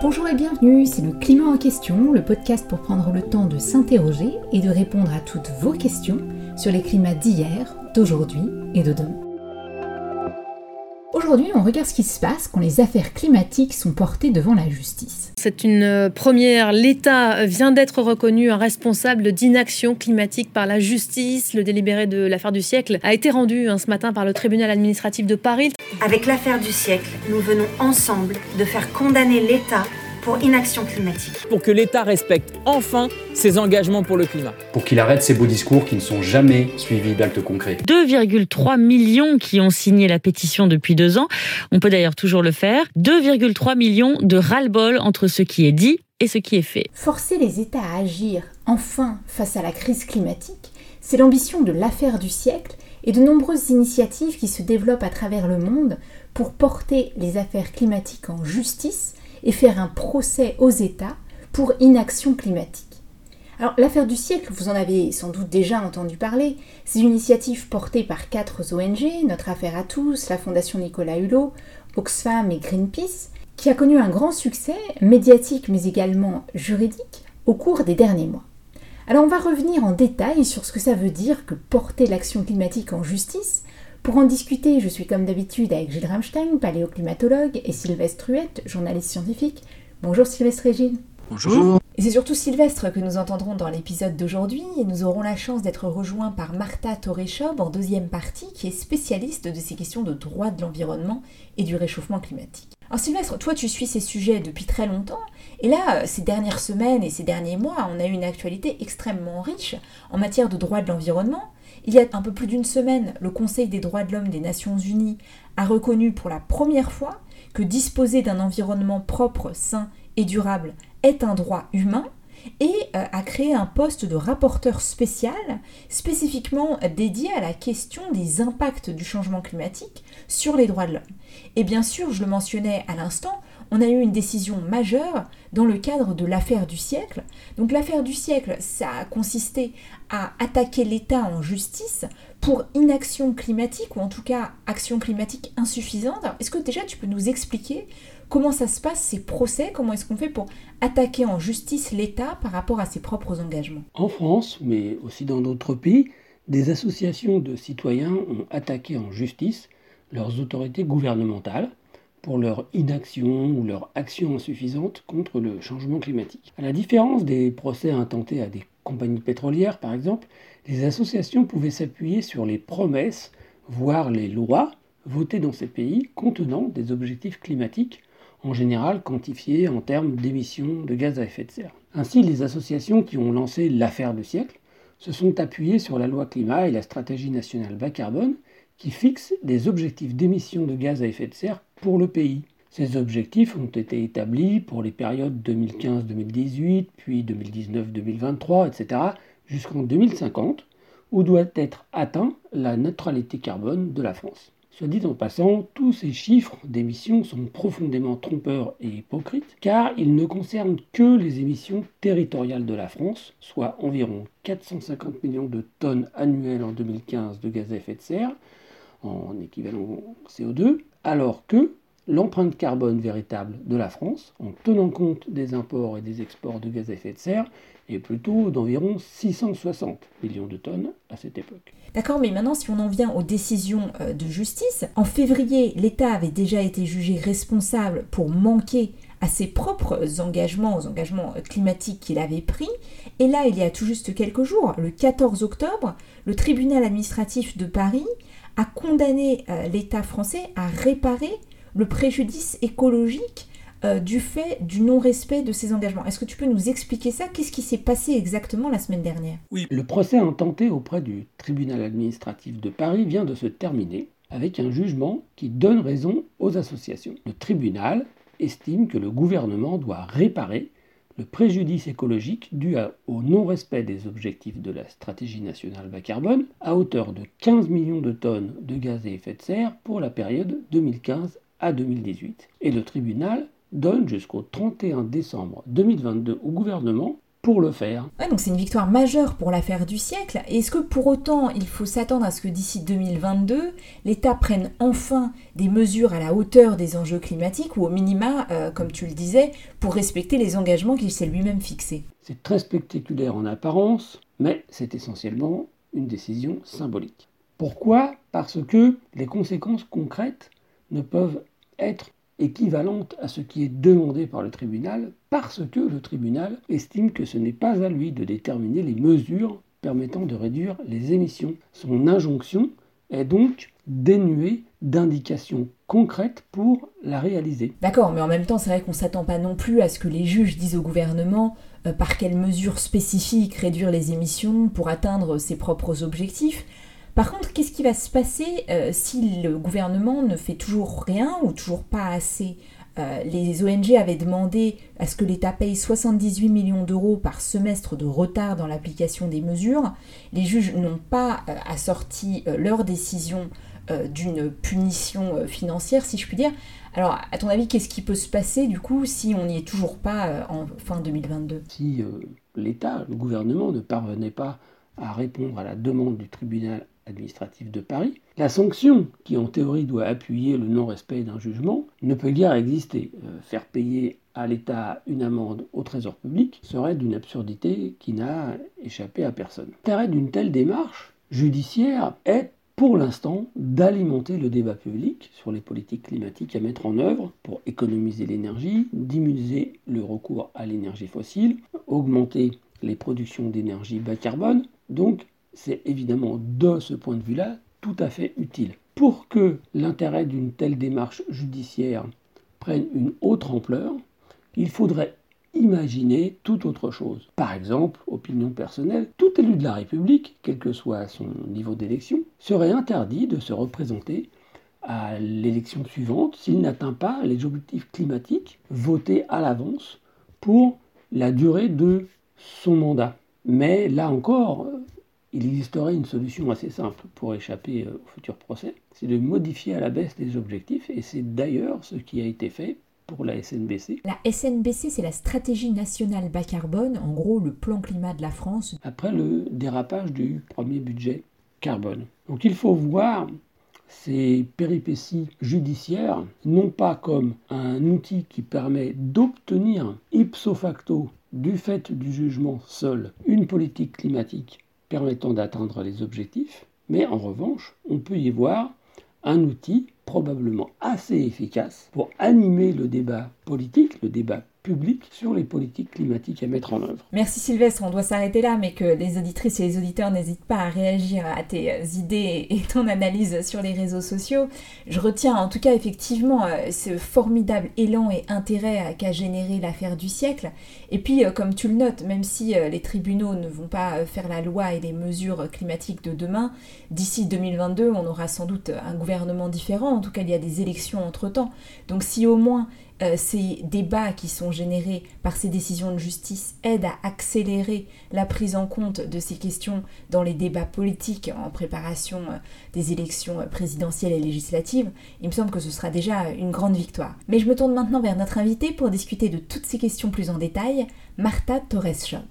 Bonjour et bienvenue, c'est le Climat en question, le podcast pour prendre le temps de s'interroger et de répondre à toutes vos questions sur les climats d'hier, d'aujourd'hui et de demain. Aujourd'hui, on regarde ce qui se passe quand les affaires climatiques sont portées devant la justice. C'est une euh, première. L'État vient d'être reconnu un responsable d'inaction climatique par la justice. Le délibéré de l'affaire du siècle a été rendu hein, ce matin par le tribunal administratif de Paris. Avec l'affaire du siècle, nous venons ensemble de faire condamner l'État pour inaction climatique. Pour que l'État respecte enfin ses engagements pour le climat. Pour qu'il arrête ces beaux discours qui ne sont jamais suivis d'actes concrets. 2,3 millions qui ont signé la pétition depuis deux ans. On peut d'ailleurs toujours le faire. 2,3 millions de ras-le-bol entre ce qui est dit et ce qui est fait. Forcer les États à agir enfin face à la crise climatique, c'est l'ambition de l'affaire du siècle et de nombreuses initiatives qui se développent à travers le monde pour porter les affaires climatiques en justice et faire un procès aux États pour inaction climatique. Alors l'affaire du siècle, vous en avez sans doute déjà entendu parler, c'est une initiative portée par quatre ONG, Notre Affaire à tous, la Fondation Nicolas Hulot, Oxfam et Greenpeace, qui a connu un grand succès médiatique mais également juridique au cours des derniers mois. Alors on va revenir en détail sur ce que ça veut dire que porter l'action climatique en justice, pour en discuter, je suis comme d'habitude avec Gilles Ramstein, paléoclimatologue, et Sylvestre Huette, journaliste scientifique. Bonjour Sylvestre et Gilles. Bonjour. Et c'est surtout Sylvestre que nous entendrons dans l'épisode d'aujourd'hui, et nous aurons la chance d'être rejoints par Martha Torreschob en deuxième partie, qui est spécialiste de ces questions de droit de l'environnement et du réchauffement climatique. Alors Sylvestre, toi tu suis ces sujets depuis très longtemps, et là, ces dernières semaines et ces derniers mois, on a eu une actualité extrêmement riche en matière de droit de l'environnement, il y a un peu plus d'une semaine, le Conseil des droits de l'homme des Nations Unies a reconnu pour la première fois que disposer d'un environnement propre, sain et durable est un droit humain et euh, a créé un poste de rapporteur spécial spécifiquement dédié à la question des impacts du changement climatique sur les droits de l'homme. Et bien sûr, je le mentionnais à l'instant, on a eu une décision majeure dans le cadre de l'affaire du siècle. Donc l'affaire du siècle, ça a consisté à attaquer l'État en justice pour inaction climatique, ou en tout cas action climatique insuffisante. Est-ce que déjà tu peux nous expliquer comment ça se passe, ces procès, comment est-ce qu'on fait pour attaquer en justice l'État par rapport à ses propres engagements? En France, mais aussi dans d'autres pays, des associations de citoyens ont attaqué en justice leurs autorités gouvernementales pour leur inaction ou leur action insuffisante contre le changement climatique. À la différence des procès intentés à des compagnies pétrolières, par exemple, les associations pouvaient s'appuyer sur les promesses, voire les lois votées dans ces pays contenant des objectifs climatiques, en général quantifiés en termes d'émissions de gaz à effet de serre. Ainsi, les associations qui ont lancé l'affaire du siècle se sont appuyées sur la loi climat et la stratégie nationale bas carbone, qui fixent des objectifs d'émissions de gaz à effet de serre pour le pays. Ces objectifs ont été établis pour les périodes 2015-2018, puis 2019-2023, etc., jusqu'en 2050, où doit être atteint la neutralité carbone de la France. Soit dit en passant, tous ces chiffres d'émissions sont profondément trompeurs et hypocrites, car ils ne concernent que les émissions territoriales de la France, soit environ 450 millions de tonnes annuelles en 2015 de gaz à effet de serre, en équivalent CO2, alors que l'empreinte carbone véritable de la France, en tenant compte des imports et des exports de gaz à effet de serre, est plutôt d'environ 660 millions de tonnes à cette époque. D'accord, mais maintenant si on en vient aux décisions euh, de justice, en février, l'État avait déjà été jugé responsable pour manquer à ses propres engagements, aux engagements climatiques qu'il avait pris. Et là, il y a tout juste quelques jours, le 14 octobre, le tribunal administratif de Paris a condamné euh, l'État français à réparer le préjudice écologique euh, du fait du non-respect de ses engagements. Est-ce que tu peux nous expliquer ça? Qu'est-ce qui s'est passé exactement la semaine dernière? Oui, le procès intenté auprès du tribunal administratif de Paris vient de se terminer avec un jugement qui donne raison aux associations. Le tribunal estime que le gouvernement doit réparer le préjudice écologique dû au non-respect des objectifs de la stratégie nationale bas carbone à hauteur de 15 millions de tonnes de gaz à effet de serre pour la période 2015 à 2018. Et le tribunal donne jusqu'au 31 décembre 2022 au gouvernement pour le faire. donc c'est une victoire majeure pour l'affaire du siècle. Est-ce que pour autant il faut s'attendre à ce que d'ici 2022, l'État prenne enfin des mesures à la hauteur des enjeux climatiques ou au minima, euh, comme tu le disais, pour respecter les engagements qu'il s'est lui-même fixés? C'est très spectaculaire en apparence, mais c'est essentiellement une décision symbolique. Pourquoi? Parce que les conséquences concrètes ne peuvent être équivalente à ce qui est demandé par le tribunal parce que le tribunal estime que ce n'est pas à lui de déterminer les mesures permettant de réduire les émissions. Son injonction est donc dénuée d'indications concrètes pour la réaliser. D'accord, mais en même temps, c'est vrai qu'on ne s'attend pas non plus à ce que les juges disent au gouvernement euh, par quelles mesures spécifiques réduire les émissions pour atteindre ses propres objectifs. Par contre, qu'est-ce qui va se passer euh, si le gouvernement ne fait toujours rien ou toujours pas assez euh, les ONG avaient demandé à ce que l'État paye 78 millions d'euros par semestre de retard dans l'application des mesures. Les juges n'ont pas euh, assorti leur décision d'une punition financière, si je puis dire. Alors, à ton avis, qu'est-ce qui peut se passer du coup si on n'y est toujours pas en fin 2022 Si l'État, le gouvernement ne parvenait pas à répondre à la demande du tribunal administratif de Paris, la sanction, qui en théorie doit appuyer le non-respect d'un jugement, ne peut guère exister. Euh, faire payer à l'État une amende au Trésor public serait d'une absurdité qui n'a échappé à personne. L'intérêt d'une telle démarche judiciaire est pour l'instant d'alimenter le débat public sur les politiques climatiques à mettre en œuvre pour économiser l'énergie, diminuer le recours à l'énergie fossile, augmenter les productions d'énergie bas carbone, donc c'est évidemment de ce point de vue-là tout à fait utile. Pour que l'intérêt d'une telle démarche judiciaire prenne une autre ampleur, il faudrait imaginer tout autre chose. Par exemple, opinion personnelle, tout élu de la République, quel que soit son niveau d'élection, serait interdit de se représenter à l'élection suivante s'il n'atteint pas les objectifs climatiques votés à l'avance pour la durée de son mandat. Mais là encore, il existerait une solution assez simple pour échapper euh, au futur procès, c'est de modifier à la baisse les objectifs, et c'est d'ailleurs ce qui a été fait pour la SNBC. La SNBC, c'est la stratégie nationale bas carbone, en gros le plan climat de la France. Après le dérapage du premier budget carbone. Donc il faut voir ces péripéties judiciaires non pas comme un outil qui permet d'obtenir ipso facto du fait du jugement seul une politique climatique permettant d'atteindre les objectifs, mais en revanche, on peut y voir un outil probablement assez efficace pour animer le débat politique, le débat public sur les politiques climatiques à mettre en œuvre. Merci Sylvestre, on doit s'arrêter là, mais que les auditrices et les auditeurs n'hésitent pas à réagir à tes euh, idées et ton analyse sur les réseaux sociaux. Je retiens en tout cas effectivement euh, ce formidable élan et intérêt qu'a généré l'affaire du siècle. Et puis, euh, comme tu le notes, même si les tribunaux ne vont pas faire la loi et les mesures climatiques de demain, d'ici 2022, on aura sans doute un gouvernement différent. En tout cas, il y a des élections entre-temps. Donc si au moins euh, ces débats qui sont générés par ces décisions de justice aident à accélérer la prise en compte de ces questions dans les débats politiques en préparation euh, des élections euh, présidentielles et législatives, il me semble que ce sera déjà une grande victoire. Mais je me tourne maintenant vers notre invitée pour discuter de toutes ces questions plus en détail, Martha Torres-Schott.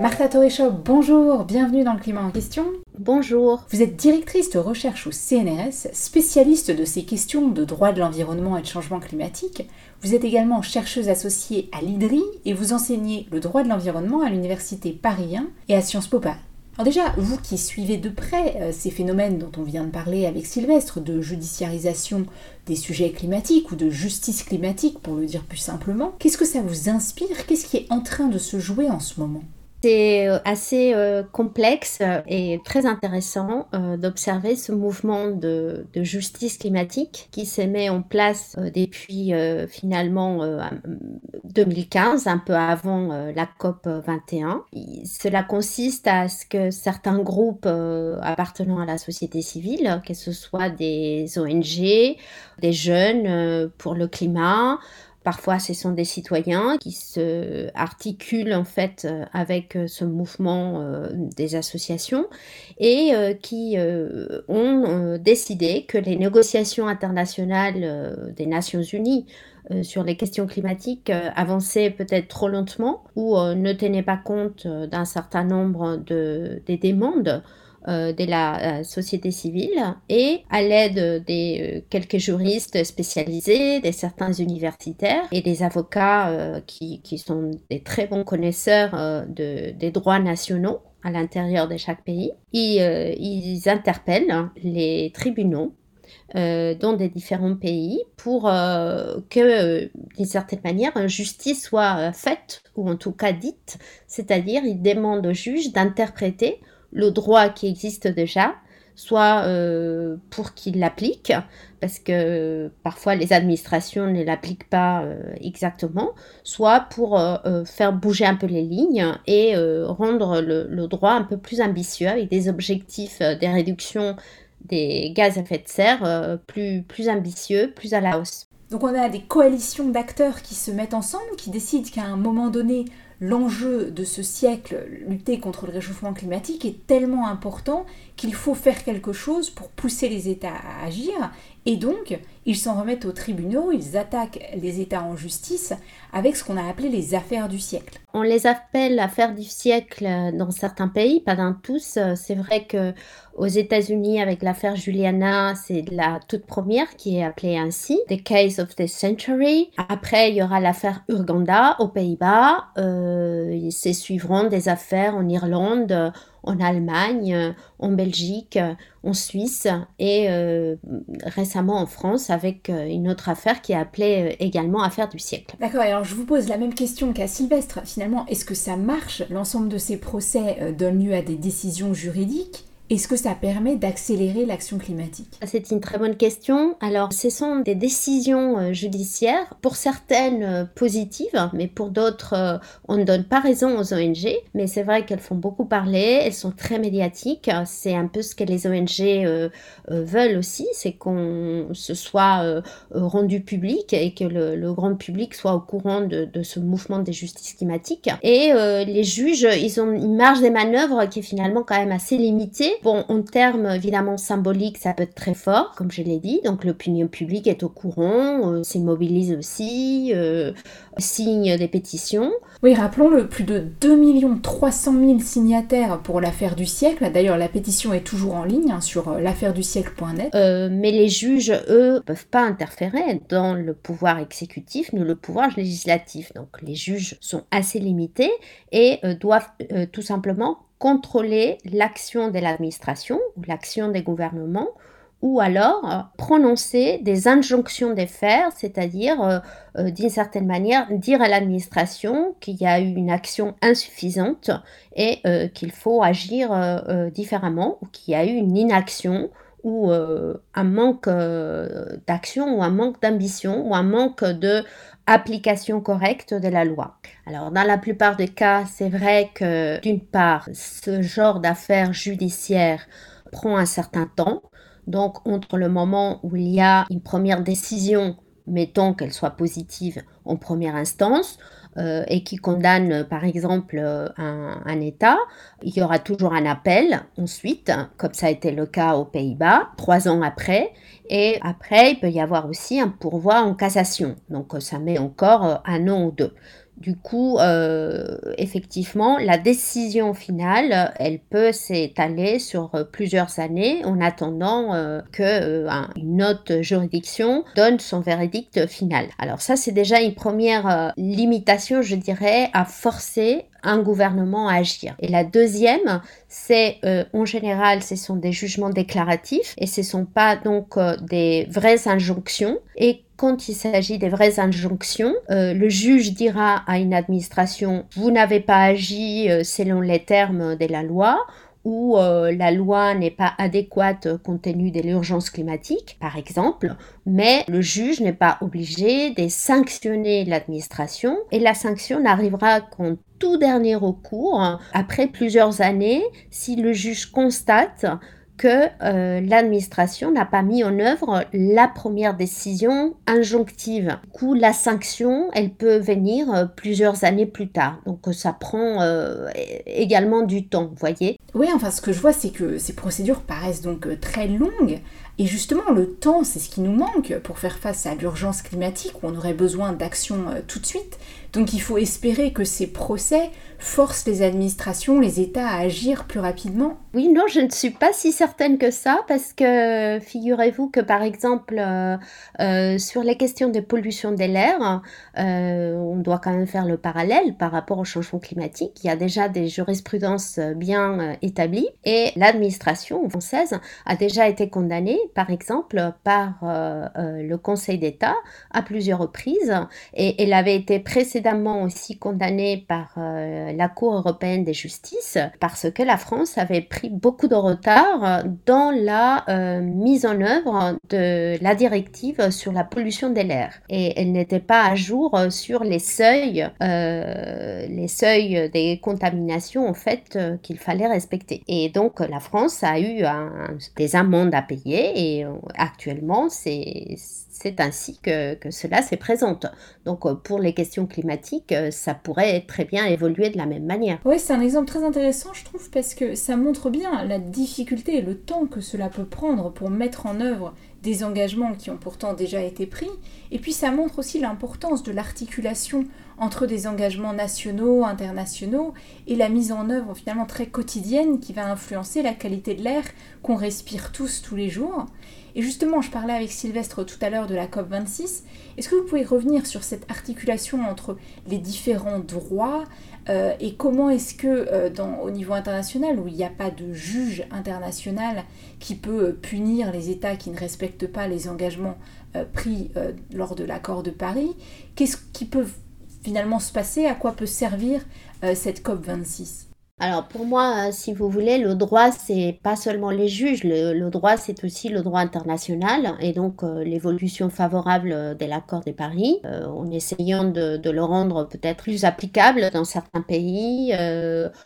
Martha Torres-Schott, bonjour, bienvenue dans le climat en question. Bonjour. Vous êtes directrice de recherche au CNRS, spécialiste de ces questions de droit de l'environnement et de changement climatique. Vous êtes également chercheuse associée à l'IDRI et vous enseignez le droit de l'environnement à l'université Paris 1 et à Sciences Po Paris. Alors déjà, vous qui suivez de près euh, ces phénomènes dont on vient de parler avec Sylvestre, de judiciarisation des sujets climatiques ou de justice climatique pour le dire plus simplement, qu'est-ce que ça vous inspire? Qu'est-ce qui est en train de se jouer en ce moment? C'est euh, assez euh, complexe et très intéressant euh, d'observer ce mouvement de, justice climatique qui s'est mis en place depuis finalement 2015, un peu avant la COP 21. Cela consiste à ce que certains groupes appartenant à la société civile, que ce soit des ONG, des jeunes pour le climat, Parfois, ce sont des citoyens qui se articulent en fait euh, avec euh, ce mouvement euh, des associations et qui ont décidé que les négociations internationales des Nations Unies sur les questions climatiques avançait peut-être trop lentement ou ne tenait pas compte d'un certain nombre de, des demandes de la société civile et à l'aide des quelques juristes spécialisés, des certains universitaires et des avocats qui, qui, sont des très bons connaisseurs de, des droits nationaux à l'intérieur de chaque pays. Ils, interpellent les tribunaux euh, dans des différents pays pour euh, que, euh, d'une certaine manière, justice soit faite, ou en tout cas dite, c'est-à-dire ils demandent au juge d'interpréter le droit qui existe déjà, soit pour qu'il l'applique, parce que parfois les administrations ne l'appliquent pas exactement, soit pour faire bouger un peu les lignes et rendre le, le, droit un peu plus ambitieux avec des objectifs des réductions des gaz à effet de serre euh, plus, plus ambitieux, plus à la hausse. Donc on a des coalitions d'acteurs qui se mettent ensemble, qui décident qu'à un moment donné, l'enjeu de ce siècle, lutter contre le réchauffement climatique, est tellement important qu'il faut faire quelque chose pour pousser les États à agir. Et donc, ils s'en remettent aux tribunaux, ils attaquent les États en justice avec ce qu'on a appelé les affaires du siècle. On les appelle affaires du siècle dans certains pays, pas dans tous. C'est vrai que aux États-Unis, avec l'affaire Juliana, c'est la toute première qui est appelée ainsi, The Case of the Century. Après, il y aura l'affaire Urganda aux Pays-Bas. Euh, c'est suivront des affaires en Irlande, en Allemagne, en Belgique, en Suisse et euh, récemment en France avec euh, une autre affaire qui est appelée également affaire du siècle. D'accord, alors je vous pose la même question qu'à Sylvestre. Finalement, est-ce que ça marche L'ensemble de ces procès donne lieu à des décisions juridiques est-ce que ça permet d'accélérer l'action climatique? C'est une très bonne question. Alors, ce sont des décisions euh, judiciaires, pour certaines euh, positives, mais pour d'autres, euh, on ne donne pas raison aux ONG. Mais c'est vrai qu'elles font beaucoup parler, elles sont très médiatiques. C'est un peu ce que les ONG veulent aussi, c'est qu'on se soit rendu public et que le, grand public soit au courant de, ce mouvement des justices climatiques. Et les juges, ils ont une marge des manœuvres qui est finalement quand même assez limitée Bon, en termes évidemment symboliques, ça peut être très fort, comme je l'ai dit. Donc l'opinion publique est au courant, euh, s'immobilise aussi, euh, signe des pétitions. Oui, rappelons-le, plus de 2 300 000 signataires pour l'affaire du siècle. D'ailleurs, la pétition est toujours en ligne hein, sur euh, l'affaire du siècle.net. mais les juges, eux, ne peuvent pas interférer dans le pouvoir exécutif ni le pouvoir législatif. Donc les juges sont assez limités et doivent tout simplement contrôler l'action de l'administration ou l'action des gouvernements ou alors euh, prononcer des injonctions des faire, c'est-à-dire euh, euh, d'une certaine manière dire à l'administration qu'il y a eu une action insuffisante et qu'il faut agir différemment ou qu'il y a eu une inaction ou un manque d'action ou un manque d'ambition ou un manque de application correcte de la loi. Alors dans la plupart des cas, c'est vrai que d'une part, ce genre d'affaires judiciaires prend un certain temps. Donc entre le moment où il y a une première décision, mettons qu'elle soit positive en première instance, euh, et qui condamne par exemple un, un, État, il y aura toujours un appel ensuite, comme ça a été le cas aux Pays-Bas, trois ans après, et après, il peut y avoir aussi un pourvoi en cassation. Donc, ça met encore euh, un an ou deux. Du coup, euh, effectivement, la décision finale, elle peut s'étaler sur euh, plusieurs années en attendant qu'une autre juridiction donne son verdict final. Alors ça, c'est déjà une première limitation, je dirais, à forcer un gouvernement à agir. Et la deuxième, c'est euh, en général, ce sont des jugements déclaratifs et ce ne sont pas donc euh, des vraies injonctions. Et quand il s'agit des vraies injonctions, euh, le juge dira à une administration, vous n'avez pas agi selon les termes de la loi où euh, la loi n'est pas adéquate compte tenu de l'urgence climatique, par exemple, mais le juge n'est pas obligé de sanctionner l'administration et la sanction n'arrivera qu'en tout dernier recours, après plusieurs années, si le juge constate que euh, l'administration n'a pas mis en œuvre la première décision injonctive. Du coup, la sanction, elle peut venir euh, plusieurs années plus tard. Donc ça prend également du temps, vous voyez. Oui, enfin ce que je vois, c'est que ces procédures paraissent donc très longues. Et justement, le temps, c'est ce qui nous manque pour faire face à l'urgence climatique où on aurait besoin d'action tout de suite. Donc il faut espérer que ces procès forcent les administrations, les États à agir plus rapidement Oui, non, je ne suis pas si certaine que ça, parce que figurez-vous que par exemple, euh, euh, sur les questions de pollution de l'air, euh, on doit quand même faire le parallèle par rapport au changement climatique. Il y a déjà des jurisprudences bien établies et l'administration française a déjà été condamnée, par exemple, par le Conseil d'État à plusieurs reprises et elle avait été aussi condamnée par la Cour européenne de justice parce que la France avait pris beaucoup de retard dans la euh, mise en œuvre de la directive sur la pollution de l'air et elle n'était pas à jour sur les seuils, euh, les seuils des contaminations en fait euh, qu'il fallait respecter. Et donc la France a eu des amendes à payer et actuellement c'est c'est ainsi que, cela se présente. Donc euh, pour les questions climatiques, euh, ça pourrait très bien évoluer de la même manière. Oui, c'est un exemple très intéressant, je trouve, parce que ça montre bien la difficulté et le temps que cela peut prendre pour mettre en œuvre des engagements qui ont pourtant déjà été pris. Et puis ça montre aussi l'importance de l'articulation entre des engagements nationaux, internationaux, et la mise en œuvre finalement très quotidienne qui va influencer la qualité de l'air qu'on respire tous tous les jours. Et justement, je parlais avec Sylvestre tout à l'heure de la COP26. Est-ce que vous pouvez revenir sur cette articulation entre les différents droits euh, et comment est-ce que euh, au niveau international, où il n'y a pas de juge international qui peut euh, punir les États qui ne respectent pas les engagements pris lors de l'accord de Paris, qu'est-ce qui peut finalement se passer? À quoi peut servir cette COP26 alors pour moi, euh, si vous voulez, le droit, c'est pas seulement les juges, le, droit, c'est aussi le droit international et donc euh, l'évolution favorable de l'accord de Paris, euh, en essayant de, le rendre peut-être plus applicable dans certains pays,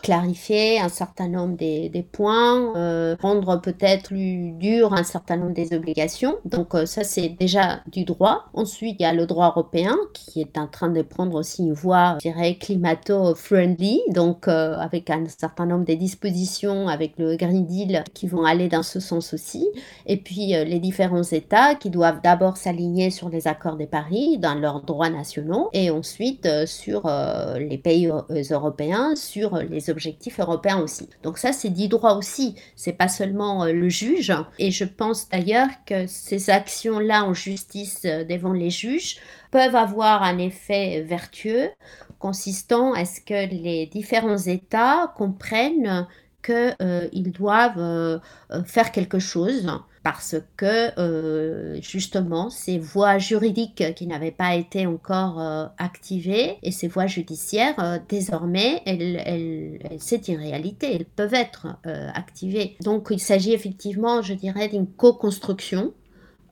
clarifier un certain nombre des, des points, rendre peut-être plus dur un certain nombre des obligations. Donc ça, c'est déjà du droit. Ensuite, il y a le droit européen qui est en train de prendre aussi une voie, je dirais, climato-friendly, donc avec un un certain nombre des dispositions avec le Green Deal qui vont aller dans ce sens aussi. Et puis euh, les différents États qui doivent d'abord s'aligner sur les accords de Paris dans leurs droits nationaux et ensuite euh, sur euh, les pays européens, sur les objectifs européens aussi. Donc ça, c'est dit droit aussi. C'est pas seulement le juge. Et je pense d'ailleurs que ces actions-là en justice devant les juges peuvent avoir un effet vertueux consistant à ce que les différents États comprennent qu'ils euh, doivent euh, euh, faire quelque chose parce que justement ces voies juridiques qui n'avaient pas été encore activées et ces voies judiciaires désormais elles, c'est une réalité elles peuvent être activées. Donc il s'agit effectivement je dirais d'une co-construction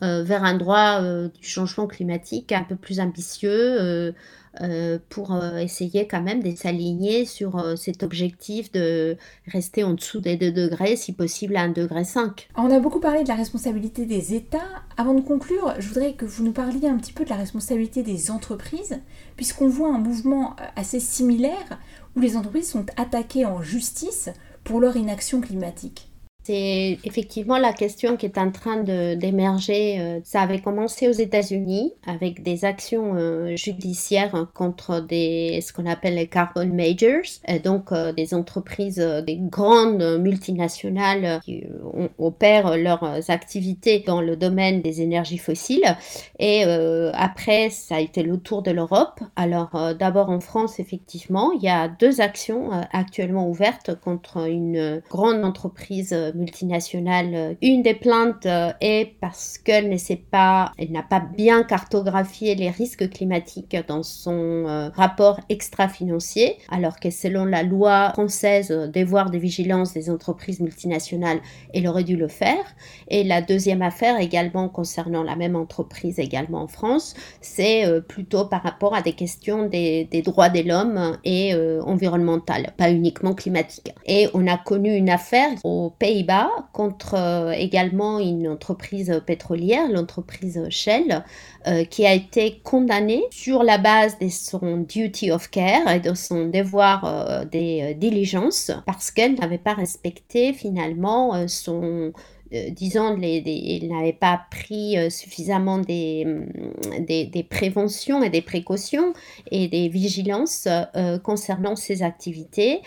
euh, vers un droit euh, du changement climatique un peu plus ambitieux euh, pour essayer quand même de s'aligner sur cet objectif de rester en dessous des 2 degrés, si possible à 1 degré 5. On a beaucoup parlé de la responsabilité des États. Avant de conclure, je voudrais que vous nous parliez un petit peu de la responsabilité des entreprises, puisqu'on voit un mouvement assez similaire où les entreprises sont attaquées en justice pour leur inaction climatique. C'est effectivement la question qui est en train d'émerger. Euh, ça avait commencé aux États-Unis avec des actions euh, judiciaires contre des, ce qu'on appelle les carbon majors, donc euh, des entreprises, des grandes multinationales qui opèrent leurs activités dans le domaine des énergies fossiles. Et après, ça a été le tour de l'Europe. Alors d'abord en France, effectivement, il y a deux actions actuellement ouvertes contre une grande entreprise multinationale. Une des plaintes euh, est parce qu'elle ne sait pas, elle n'a pas bien cartographié les risques climatiques dans son euh, rapport extra-financier, alors que selon la loi française devoir de vigilance des entreprises multinationales, elle aurait dû le faire. Et la deuxième affaire également concernant la même entreprise également en France, c'est euh, plutôt par rapport à des questions des, droits de l'homme et environnemental, pas uniquement climatique. Et on a connu une affaire au pays Contre euh, également une entreprise pétrolière, l'entreprise Shell, euh, qui a été condamnée sur la base de son duty of care et de son devoir des diligences parce qu'elle n'avait pas respecté finalement son euh, disons, les, il n'avait pas pris euh, suffisamment mm, des, des, préventions et des précautions et des vigilances euh, concernant ces activités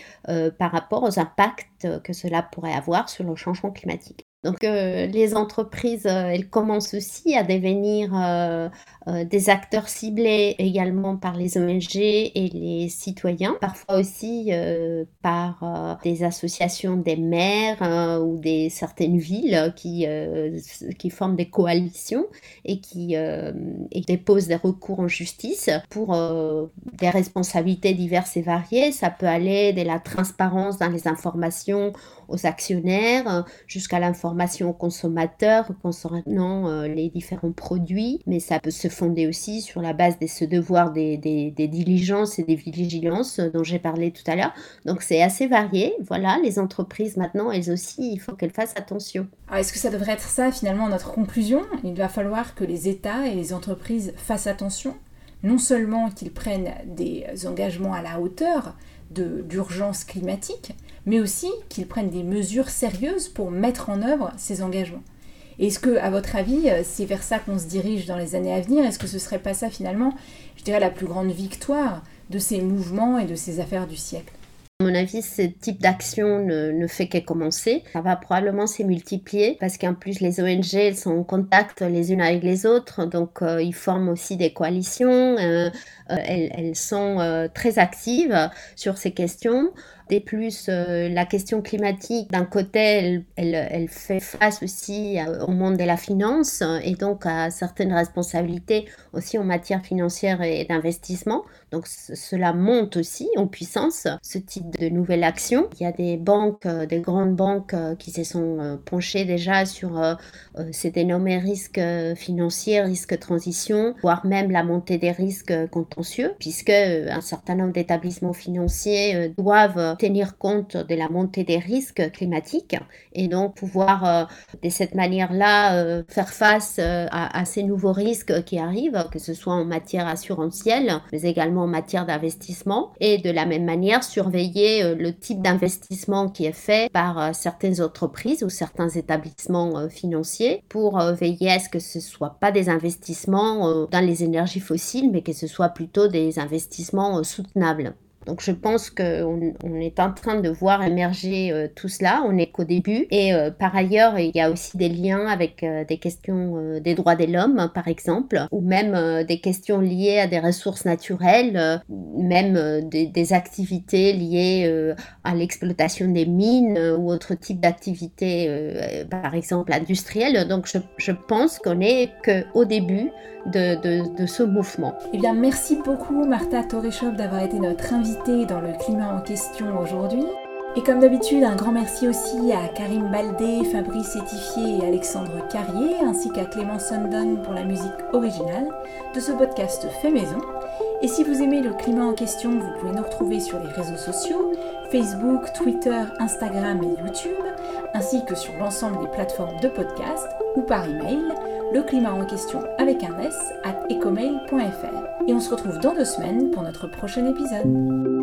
par rapport aux impacts que cela pourrait avoir sur le changement climatique. Donc euh, les entreprises, euh, elles commencent aussi à devenir euh, des acteurs ciblés également par les ONG et les citoyens, parfois aussi par des associations des maires ou des certaines villes qui, qui forment des coalitions et qui déposent des recours en justice pour des responsabilités diverses et variées. Ça peut aller de la transparence dans les informations aux actionnaires jusqu'à l'information aux consommateurs concernant euh, les différents produits, mais ça peut se fonder aussi sur la base de ce devoir des, diligences et des vigilances dont j'ai parlé tout à l'heure. Donc c'est assez varié. Voilà, les entreprises maintenant, elles aussi, il faut qu'elles fassent attention. Est-ce que ça devrait être ça finalement notre conclusion? Il va falloir que les États et les entreprises fassent attention, non seulement qu'ils prennent des engagements à la hauteur d'urgence climatique, mais aussi qu'ils prennent des mesures sérieuses pour mettre en œuvre ces engagements. Est-ce que, à votre avis, euh, c'est vers ça qu'on se dirige dans les années à venir? Est-ce que ce serait pas ça finalement, je dirais, la plus grande victoire de ces mouvements et de ces affaires du siècle? À mon avis, ce type d'action ne, fait que commencer. Ça va probablement se multiplier parce qu'en plus, les ONG sont en contact les unes avec les autres. Donc, euh, ils forment aussi des coalitions. Euh, elles, sont très actives sur ces questions. Des plus, euh, la question climatique, d'un côté, elle, fait face aussi au monde de la finance et donc à certaines responsabilités aussi en matière financière et d'investissement. Donc cela monte aussi en puissance, ce type de nouvelle action. Il y a des banques, euh, des grandes banques euh, qui se sont penchées déjà sur ces dénommés risques financiers, risques transition, voire même la montée des risques contentieux, puisque un certain nombre d'établissements financiers doivent tenir compte de la montée des risques climatiques et donc pouvoir euh, de cette manière-là euh, faire face euh, à, ces nouveaux risques qui arrivent, que ce soit en matière assurantielle, mais également en matière d'investissement et de la même manière surveiller le type d'investissement qui est fait par certaines entreprises ou certains établissements financiers pour veiller à ce que ce ne soit pas des investissements dans les énergies fossiles, mais que ce soit plutôt des investissements soutenables. Donc je pense qu'on on est en train de voir émerger euh, tout cela, on n'est qu'au début. Et euh, par ailleurs, il y a aussi des liens avec euh, des questions des droits de l'homme, hein, par exemple, ou même des questions liées à des ressources naturelles, même des, activités liées à l'exploitation des mines ou autres types d'activités, par exemple industrielles. Donc je, pense qu'on n'est qu'au début de, ce mouvement. Eh bien, merci beaucoup Martha Torrechov d'avoir été notre invitée dans le climat en question aujourd'hui. Et comme d'habitude, un grand merci aussi à Karim Baldé, Fabrice Étifier et Alexandre Carrier, ainsi qu'à Clément Sundon pour la musique originale de ce podcast fait maison. Et si vous aimez le climat en question, vous pouvez nous retrouver sur les réseaux sociaux, Facebook, Twitter, Instagram et YouTube, ainsi que sur l'ensemble des plateformes de podcast ou par email, le climat en question avec un S at ecomail.fr. Et on se retrouve dans deux semaines pour notre prochain épisode.